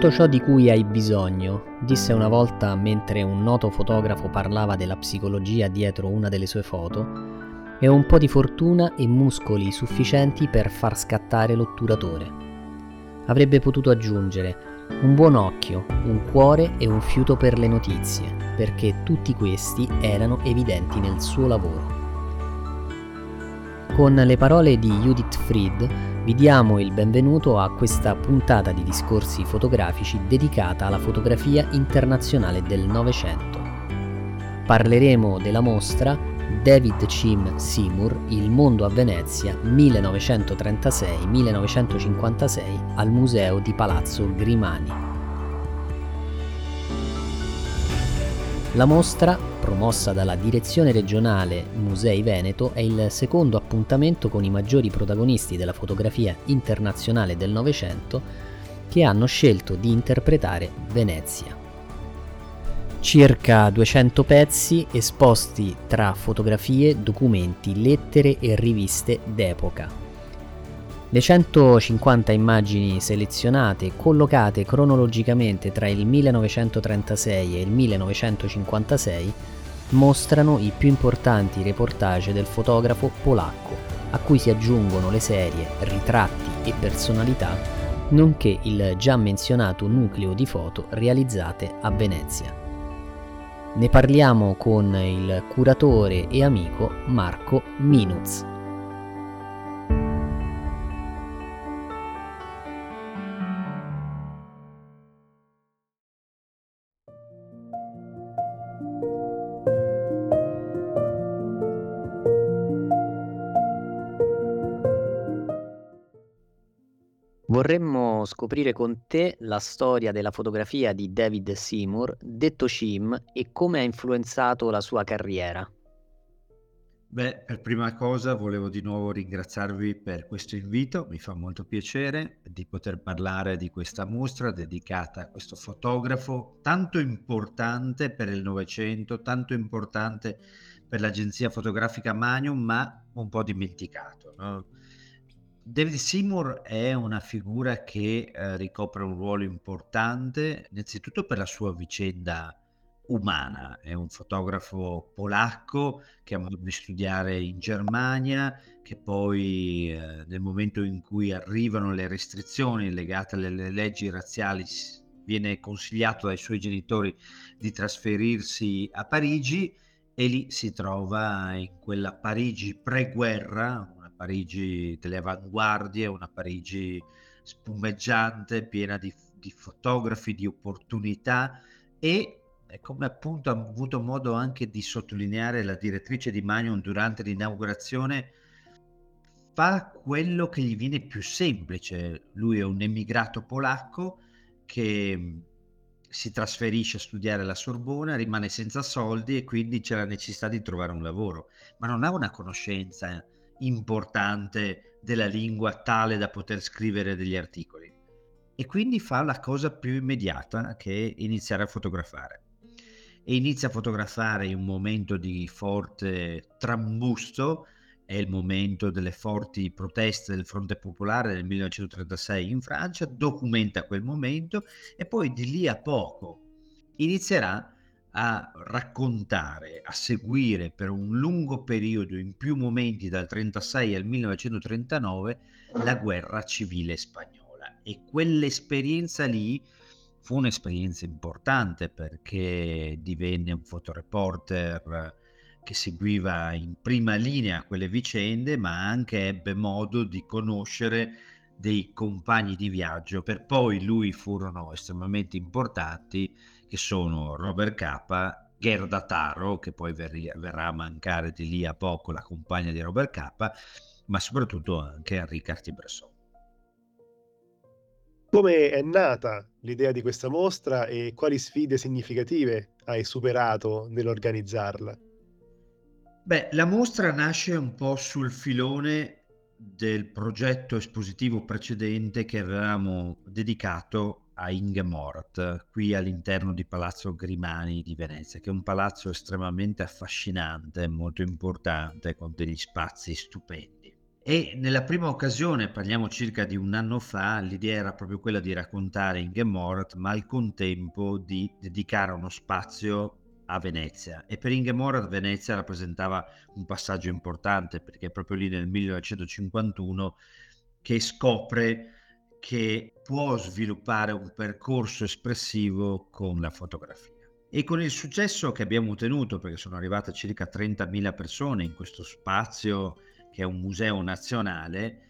Tutto ciò di cui hai bisogno, disse una volta mentre un noto fotografo parlava della psicologia dietro una delle sue foto, è un po' di fortuna e muscoli sufficienti per far scattare l'otturatore. Avrebbe potuto aggiungere un buon occhio, un cuore e un fiuto per le notizie, perché tutti questi erano evidenti nel suo lavoro. Con le parole di Judith Fried, vi diamo il benvenuto a questa puntata di discorsi fotografici dedicata alla fotografia internazionale del Novecento. Parleremo della mostra David Chim Seymour, Il mondo a Venezia 1936-1956 al Museo di Palazzo Grimani. La mostra, promossa dalla Direzione regionale Musei Veneto, è il secondo appuntamento con i maggiori protagonisti della fotografia internazionale del Novecento che hanno scelto di interpretare Venezia. Circa 200 pezzi esposti tra fotografie, documenti, lettere e riviste d'epoca. Le 150 immagini selezionate, collocate cronologicamente tra il 1936 e il 1956, mostrano i più importanti reportage del fotografo polacco, a cui si aggiungono le serie Ritratti e Personalità, nonché il già menzionato nucleo di foto realizzate a Venezia. Ne parliamo con il curatore e amico Marco Minuz. Scoprire con te la storia della fotografia di David Seymour, detto Chim, e come ha influenzato la sua carriera. Beh, per prima cosa volevo di nuovo ringraziarvi per questo invito, mi fa molto piacere di poter parlare di questa mostra dedicata a questo fotografo tanto importante per il Novecento, tanto importante per l'agenzia fotografica Magnum, ma un po' dimenticato. No? David Seymour è una figura che eh, ricopre un ruolo importante, innanzitutto per la sua vicenda umana. È un fotografo polacco che ha modo di studiare in Germania, che poi eh, nel momento in cui arrivano le restrizioni legate alle leggi razziali viene consigliato dai suoi genitori di trasferirsi a Parigi e lì si trova in quella Parigi pre-guerra, Parigi delle avanguardie, una Parigi spumeggiante, piena di, di fotografi, di opportunità e come appunto ha avuto modo anche di sottolineare la direttrice di Magnum durante l'inaugurazione, fa quello che gli viene più semplice. Lui è un emigrato polacco che si trasferisce a studiare alla Sorbona, rimane senza soldi e quindi c'è la necessità di trovare un lavoro, ma non ha una conoscenza importante della lingua tale da poter scrivere degli articoli. E quindi fa la cosa più immediata che iniziare a fotografare. E inizia a fotografare in un momento di forte trambusto, è il momento delle forti proteste del Fronte Popolare del 1936 in Francia, documenta quel momento e poi di lì a poco inizierà a raccontare, a seguire per un lungo periodo, in più momenti dal 36 al 1939, la guerra civile spagnola. E quell'esperienza lì fu un'esperienza importante perché divenne un fotoreporter che seguiva in prima linea quelle vicende, ma anche ebbe modo di conoscere dei compagni di viaggio, per poi lui furono estremamente importanti che sono Robert Capa, Gerda Taro, che poi verrà a mancare di lì a poco, la compagna di Robert Capa, ma soprattutto anche Henri Cartier-Bresson. Come è nata l'idea di questa mostra e quali sfide significative hai superato nell'organizzarla? Beh, la mostra nasce un po' sul filone del progetto espositivo precedente che avevamo dedicato a Ingemorat, qui all'interno di Palazzo Grimani di Venezia, che è un palazzo estremamente affascinante, molto importante, con degli spazi stupendi. E nella prima occasione, parliamo circa di un anno fa, l'idea era proprio quella di raccontare Ingemorat, ma al contempo di dedicare uno spazio a Venezia e per Ingeborg Venezia rappresentava un passaggio importante perché è proprio lì nel 1951 che scopre che può sviluppare un percorso espressivo con la fotografia. E con il successo che abbiamo ottenuto, perché sono arrivate circa 30.000 persone in questo spazio che è un museo nazionale,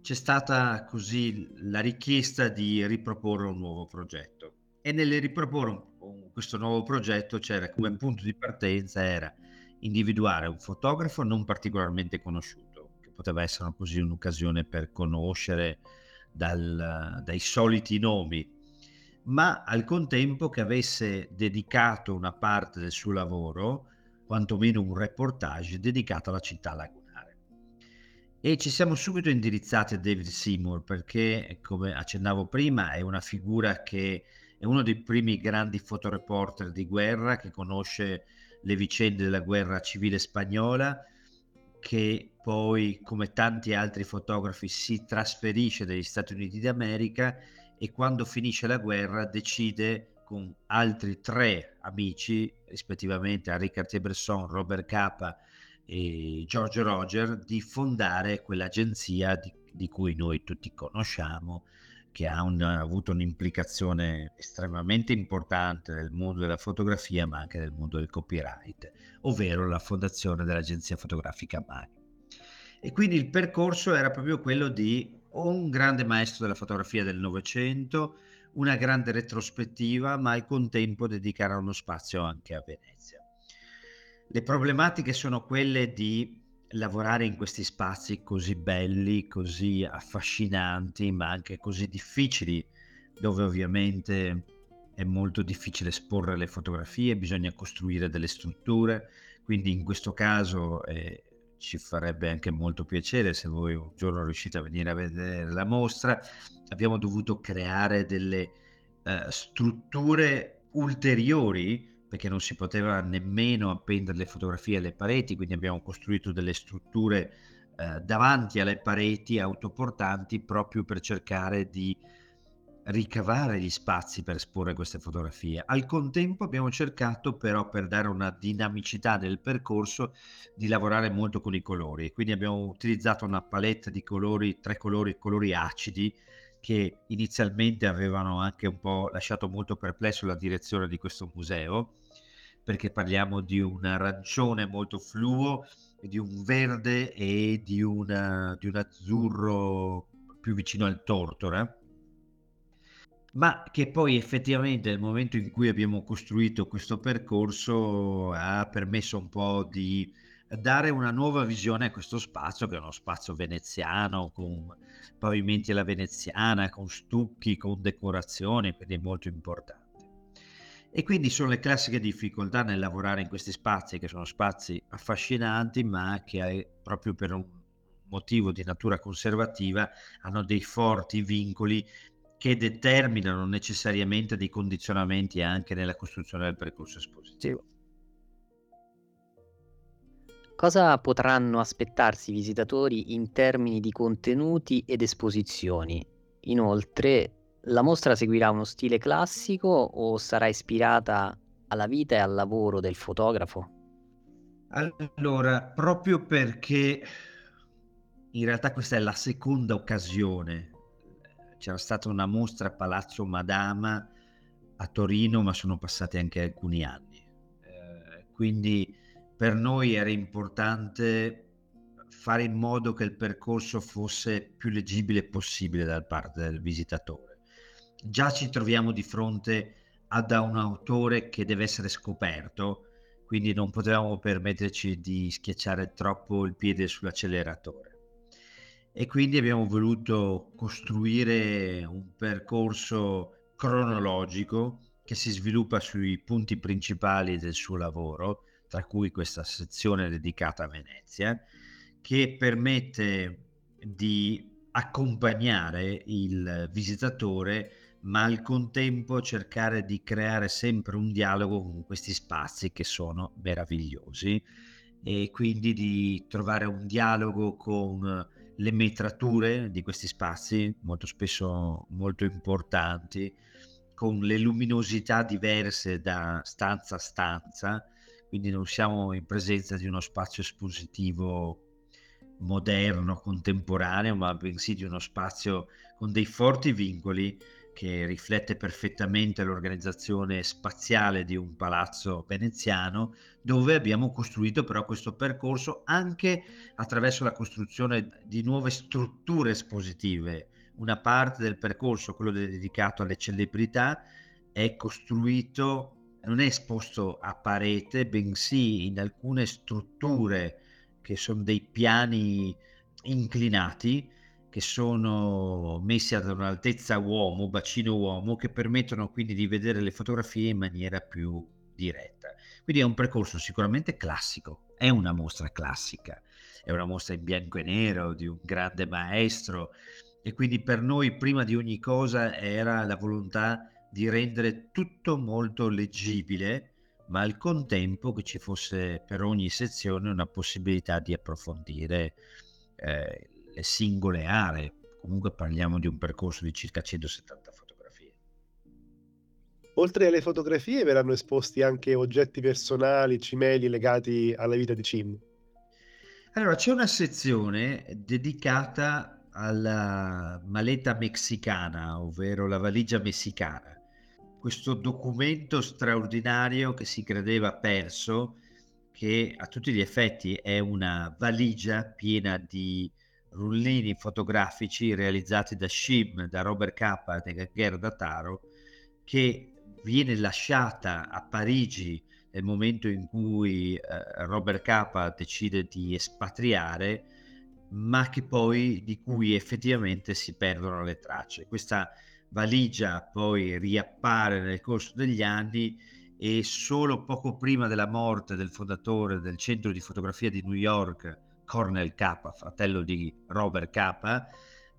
c'è stata così la richiesta di riproporre un nuovo progetto. E nel riproporre questo nuovo progetto c'era come punto di partenza era individuare un fotografo non particolarmente conosciuto, che poteva essere così un'occasione per conoscere dal, dai soliti nomi, ma al contempo che avesse dedicato una parte del suo lavoro, quantomeno un reportage, dedicato alla città lagunare. E ci siamo subito indirizzati a David Seymour perché, come accennavo prima, è una figura che è uno dei primi grandi fotoreporter di guerra che conosce le vicende della guerra civile spagnola, che poi, come tanti altri fotografi, si trasferisce dagli Stati Uniti d'America e quando finisce la guerra decide con altri tre amici, rispettivamente Henri Cartier-Bresson, Robert Capa e George Roger, di fondare quell'agenzia di, di cui noi tutti conosciamo, che ha, un, ha avuto un'implicazione estremamente importante nel mondo della fotografia, ma anche nel mondo del copyright, ovvero la fondazione dell'agenzia fotografica Mani. E quindi il percorso era proprio quello di un grande maestro della fotografia del Novecento, una grande retrospettiva, ma al contempo dedicare uno spazio anche a Venezia. Le problematiche sono quelle di lavorare in questi spazi così belli, così affascinanti, ma anche così difficili, dove ovviamente è molto difficile esporre le fotografie, bisogna costruire delle strutture, quindi in questo caso eh, ci farebbe anche molto piacere se voi un giorno riuscite a venire a vedere la mostra, abbiamo dovuto creare delle eh, strutture ulteriori perché non si poteva nemmeno appendere le fotografie alle pareti, quindi abbiamo costruito delle strutture eh, davanti alle pareti autoportanti proprio per cercare di ricavare gli spazi per esporre queste fotografie. Al contempo abbiamo cercato però per dare una dinamicità del percorso di lavorare molto con i colori, quindi abbiamo utilizzato una palette di colori, tre colori, colori acidi che inizialmente avevano anche un po' lasciato molto perplesso la direzione di questo museo perché parliamo di un arancione molto fluo, di un verde e di, una, di un azzurro più vicino al tortora ma che poi effettivamente nel momento in cui abbiamo costruito questo percorso ha permesso un po' di dare una nuova visione a questo spazio che è uno spazio veneziano con pavimenti alla veneziana, con stucchi, con decorazioni, quindi è molto importante. E quindi sono le classiche difficoltà nel lavorare in questi spazi, che sono spazi affascinanti, ma che proprio per un motivo di natura conservativa hanno dei forti vincoli che determinano necessariamente dei condizionamenti anche nella costruzione del percorso espositivo. Cosa potranno aspettarsi i visitatori in termini di contenuti ed esposizioni? Inoltre, la mostra seguirà uno stile classico o sarà ispirata alla vita e al lavoro del fotografo? Allora, proprio perché in realtà questa è la seconda occasione. C'era stata una mostra a Palazzo Madama a Torino, ma sono passati anche alcuni anni. Eh, quindi per noi era importante fare in modo che il percorso fosse più leggibile possibile da parte del visitatore già ci troviamo di fronte ad un autore che deve essere scoperto, quindi non potevamo permetterci di schiacciare troppo il piede sull'acceleratore. e quindi abbiamo voluto costruire un percorso cronologico che si sviluppa sui punti principali del suo lavoro, tra cui questa sezione dedicata a Venezia, che permette di accompagnare il visitatore ma al contempo cercare di creare sempre un dialogo con questi spazi che sono meravigliosi e quindi di trovare un dialogo con le metrature di questi spazi, molto spesso molto importanti, con le luminosità diverse da stanza a stanza, quindi non siamo in presenza di uno spazio espositivo moderno, contemporaneo, ma bensì di uno spazio con dei forti vincoli che riflette perfettamente l'organizzazione spaziale di un palazzo veneziano, dove abbiamo costruito però questo percorso anche attraverso la costruzione di nuove strutture espositive. Una parte del percorso, quello dedicato alle celebrità, è costruito, non è esposto a parete, bensì in alcune strutture che sono dei piani inclinati che sono messi ad un'altezza uomo, bacino uomo, che permettono quindi di vedere le fotografie in maniera più diretta. Quindi è un percorso sicuramente classico, è una mostra classica, è una mostra in bianco e nero di un grande maestro e quindi per noi prima di ogni cosa era la volontà di rendere tutto molto leggibile, ma al contempo che ci fosse per ogni sezione una possibilità di approfondire eh, le singole aree. Comunque parliamo di un percorso di circa 170 fotografie. Oltre alle fotografie verranno esposti anche oggetti personali, cimeli legati alla vita di Cim. Allora, c'è una sezione dedicata alla maleta messicana, ovvero la valigia messicana. Questo documento straordinario che si credeva perso, che a tutti gli effetti è una valigia piena di rullini fotografici realizzati da Shim, da Robert Capa e da Gerda Taro, che viene lasciata a Parigi nel momento in cui eh, Robert Capa decide di espatriare, ma che poi di cui effettivamente si perdono le tracce. Questa valigia poi riappare nel corso degli anni e solo poco prima della morte del fondatore del centro di fotografia di New York, Cornel K, fratello di Robert K,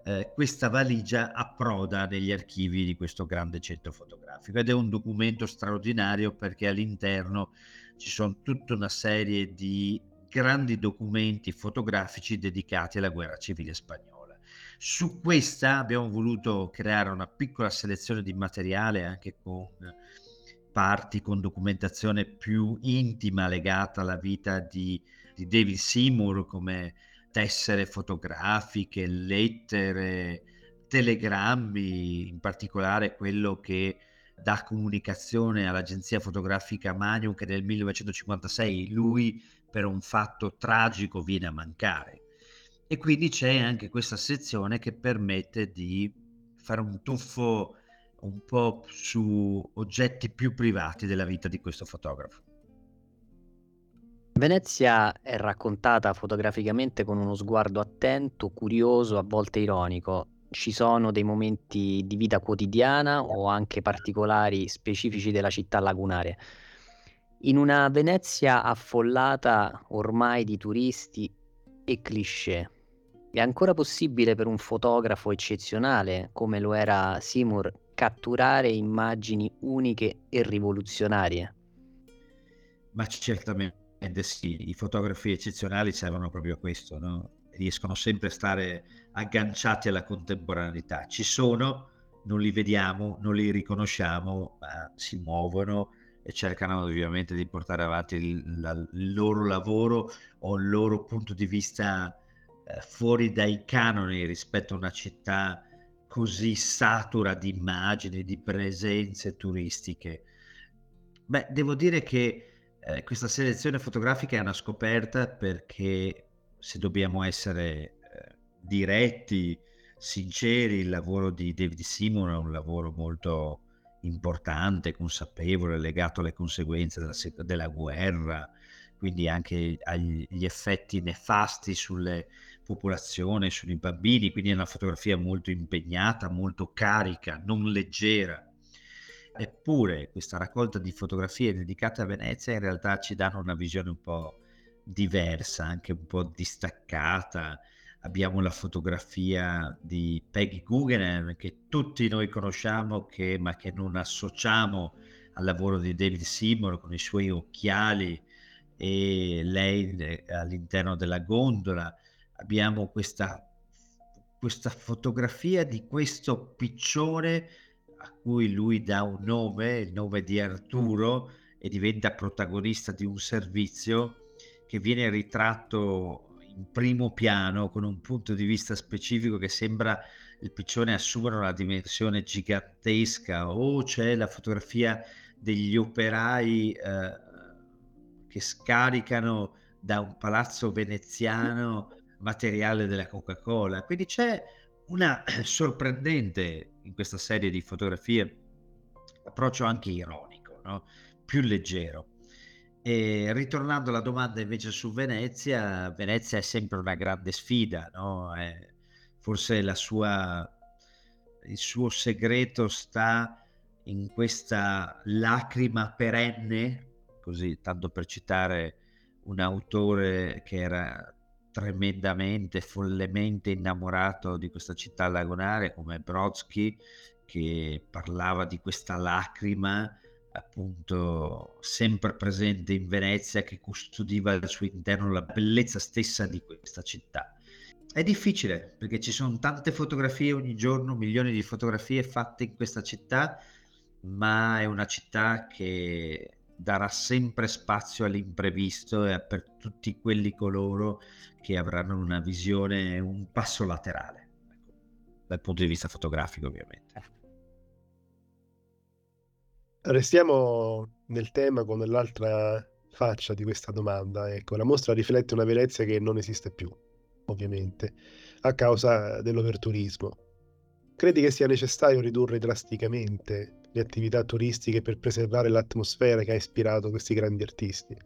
eh, questa valigia approda negli archivi di questo grande centro fotografico ed è un documento straordinario perché all'interno ci sono tutta una serie di grandi documenti fotografici dedicati alla guerra civile spagnola. Su questa abbiamo voluto creare una piccola selezione di materiale anche con parti con documentazione più intima legata alla vita di di David Seymour come tessere fotografiche, lettere, telegrammi, in particolare quello che dà comunicazione all'agenzia fotografica Magnum che nel 1956 lui per un fatto tragico viene a mancare. E quindi c'è anche questa sezione che permette di fare un tuffo un po' su oggetti più privati della vita di questo fotografo. Venezia è raccontata fotograficamente con uno sguardo attento, curioso, a volte ironico. Ci sono dei momenti di vita quotidiana o anche particolari specifici della città lagunare. In una Venezia affollata ormai di turisti e cliché, è ancora possibile per un fotografo eccezionale come lo era Seymour catturare immagini uniche e rivoluzionarie? Ma certamente sì, i fotografi eccezionali servono proprio a questo, no? riescono sempre a stare agganciati alla contemporaneità. Ci sono, non li vediamo, non li riconosciamo, ma si muovono e cercano ovviamente di portare avanti il, la, il loro lavoro o il loro punto di vista fuori dai canoni rispetto a una città così satura di immagini, di presenze turistiche. Beh, devo dire che eh, questa selezione fotografica è una scoperta perché se dobbiamo essere eh, diretti, sinceri, il lavoro di David Simon è un lavoro molto importante, consapevole, legato alle conseguenze della, della guerra, quindi anche agli effetti nefasti sulle popolazione, sono i bambini, quindi è una fotografia molto impegnata, molto carica, non leggera. Eppure questa raccolta di fotografie dedicate a Venezia in realtà ci danno una visione un po' diversa, anche un po' distaccata. Abbiamo la fotografia di Peggy Guggenheim che tutti noi conosciamo, che, ma che non associamo al lavoro di David Seymour con i suoi occhiali e lei eh, all'interno della gondola. Abbiamo questa, questa fotografia di questo piccione a cui lui dà un nome, il nome di Arturo, e diventa protagonista di un servizio che viene ritratto in primo piano con un punto di vista specifico che sembra il piccione assumere una dimensione gigantesca. O c'è la fotografia degli operai eh, che scaricano da un palazzo veneziano materiale della Coca-Cola. Quindi c'è una sorprendente in questa serie di fotografie approccio anche ironico, no? più leggero. E ritornando alla domanda invece su Venezia, Venezia è sempre una grande sfida, no? È, forse sua, il suo segreto sta in questa lacrima perenne, così tanto per citare un autore che era tremendamente, follemente innamorato di questa città lagunare come Brodsky, che parlava di questa lacrima appunto sempre presente in Venezia che custodiva al suo interno la bellezza stessa di questa città. È difficile perché ci sono tante fotografie ogni giorno, milioni di fotografie fatte in questa città ma è una città che darà sempre spazio all'imprevisto e per tutti quelli coloro che avranno una visione un passo laterale, ecco, dal punto di vista fotografico ovviamente. Restiamo nel tema con l'altra faccia di questa domanda. Ecco, la mostra riflette una Venezia che non esiste più, ovviamente, a causa dell'overturismo. Credi che sia necessario ridurre drasticamente le attività turistiche per preservare l'atmosfera che ha ispirato questi grandi artisti?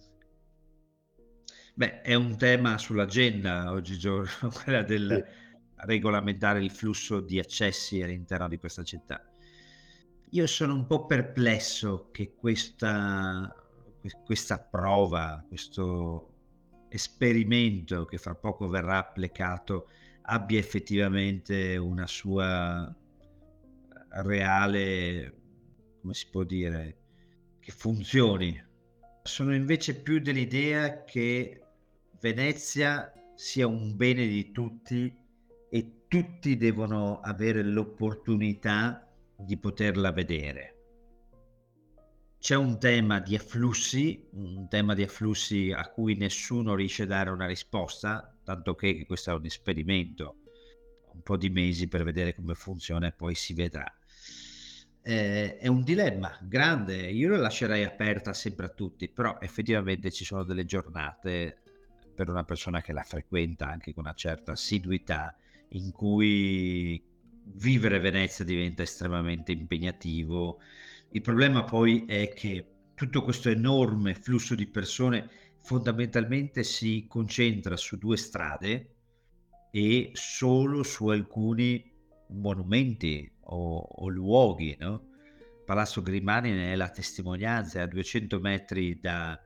Beh, è un tema sull'agenda oggigiorno, quella del sì. regolamentare il flusso di accessi all'interno di questa città. Io sono un po' perplesso che questa, questa prova, questo esperimento che fra poco verrà applicato abbia effettivamente una sua reale come si può dire, che funzioni. Sono invece più dell'idea che Venezia sia un bene di tutti e tutti devono avere l'opportunità di poterla vedere. C'è un tema di afflussi, un tema di afflussi a cui nessuno riesce a dare una risposta, tanto che questo è un esperimento, un po' di mesi per vedere come funziona e poi si vedrà eh, è un dilemma grande, io lo lascerei aperta sempre a tutti, però effettivamente ci sono delle giornate per una persona che la frequenta anche con una certa assiduità in cui vivere Venezia diventa estremamente impegnativo. Il problema poi è che tutto questo enorme flusso di persone fondamentalmente si concentra su due strade e solo su alcuni monumenti o, o luoghi, no? Palazzo Grimani ne è la testimonianza, è a 200 metri da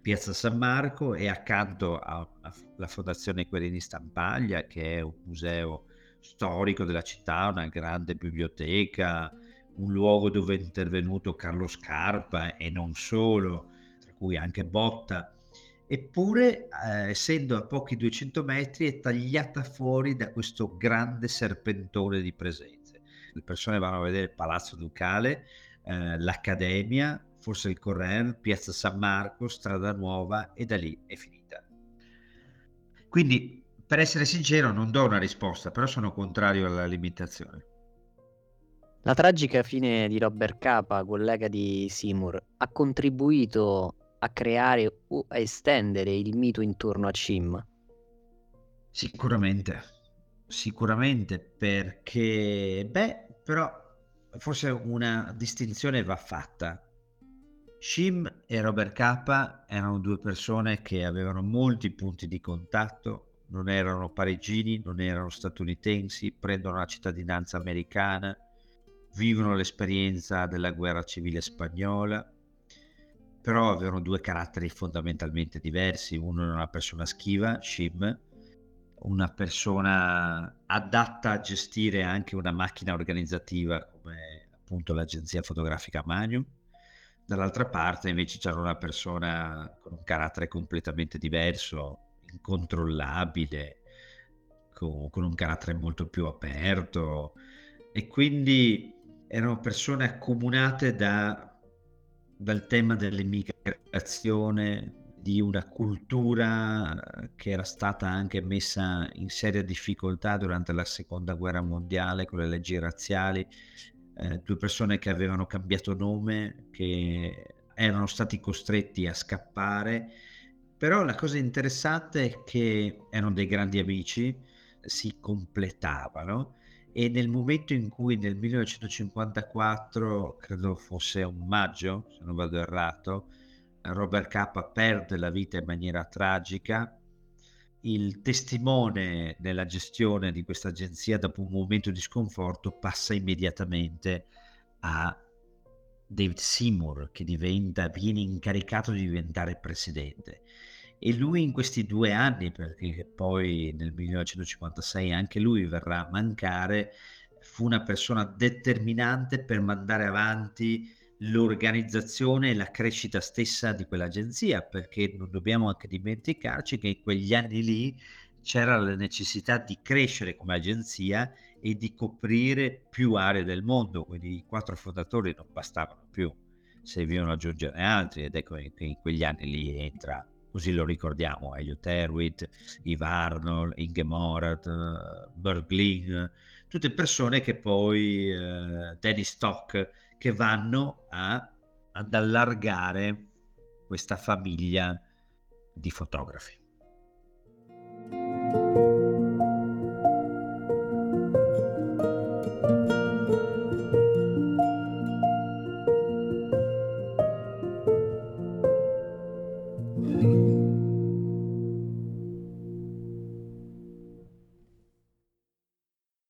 Piazza San Marco e accanto alla Fondazione Querini Stampaglia, che è un museo storico della città, una grande biblioteca, un luogo dove è intervenuto Carlo Scarpa e non solo, tra cui anche Botta. Eppure, eh, essendo a pochi 200 metri, è tagliata fuori da questo grande serpentone di presenza le persone vanno a vedere il Palazzo Ducale, eh, l'Accademia, forse il Corren, Piazza San Marco, Strada Nuova e da lì è finita. Quindi, per essere sincero, non do una risposta, però sono contrario alla limitazione. La tragica fine di Robert Capa, collega di Seymour, ha contribuito a creare o a estendere il mito intorno a Cim? Sicuramente, sicuramente perché, beh, però forse una distinzione va fatta. Shim e Robert K erano due persone che avevano molti punti di contatto, non erano parigini, non erano statunitensi, prendono la cittadinanza americana, vivono l'esperienza della guerra civile spagnola, però avevano due caratteri fondamentalmente diversi. Uno era una persona schiva, Shim, una persona adatta a gestire anche una macchina organizzativa come appunto l'agenzia fotografica Magnum. Dall'altra parte invece c'era una persona con un carattere completamente diverso, incontrollabile, con, con un carattere molto più aperto e quindi erano persone accomunate da dal tema dell'immigrazione, di una cultura eh, che era stata anche messa in seria difficoltà durante la seconda guerra mondiale con le leggi razziali, eh, due persone che avevano cambiato nome, che erano stati costretti a scappare, però la cosa interessante è che erano dei grandi amici, si completavano e nel momento in cui nel 1954, credo fosse un maggio, se non vado errato, Robert K perde la vita in maniera tragica, il testimone nella gestione di questa agenzia dopo un momento di sconforto passa immediatamente a David Seymour che diventa, viene incaricato di diventare presidente. E lui in questi due anni, perché poi nel 1956 anche lui verrà a mancare, fu una persona determinante per mandare avanti l'organizzazione e la crescita stessa di quell'agenzia, perché non dobbiamo anche dimenticarci che in quegli anni lì c'era la necessità di crescere come agenzia e di coprire più aree del mondo, quindi i quattro fondatori non bastavano più, servivano aggiungere altri ed ecco che in quegli anni lì entra così lo ricordiamo, Elliot Erwitt, Eve Arnold, Inge Morat, uh, Berglin, tutte persone che poi, uh, Danny Stock, che vanno a, ad allargare questa famiglia di fotografi.